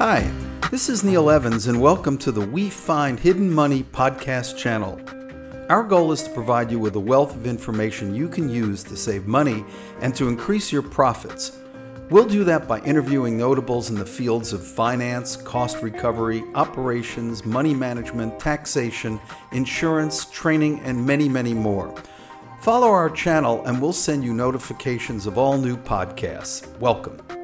Hi, this is Neil Evans, and welcome to the We Find Hidden Money podcast channel. Our goal is to provide you with a wealth of information you can use to save money and to increase your profits. We'll do that by interviewing notables in the fields of finance, cost recovery, operations, money management, taxation, insurance, training, and many, many more. Follow our channel and we'll send you notifications of all new podcasts. Welcome.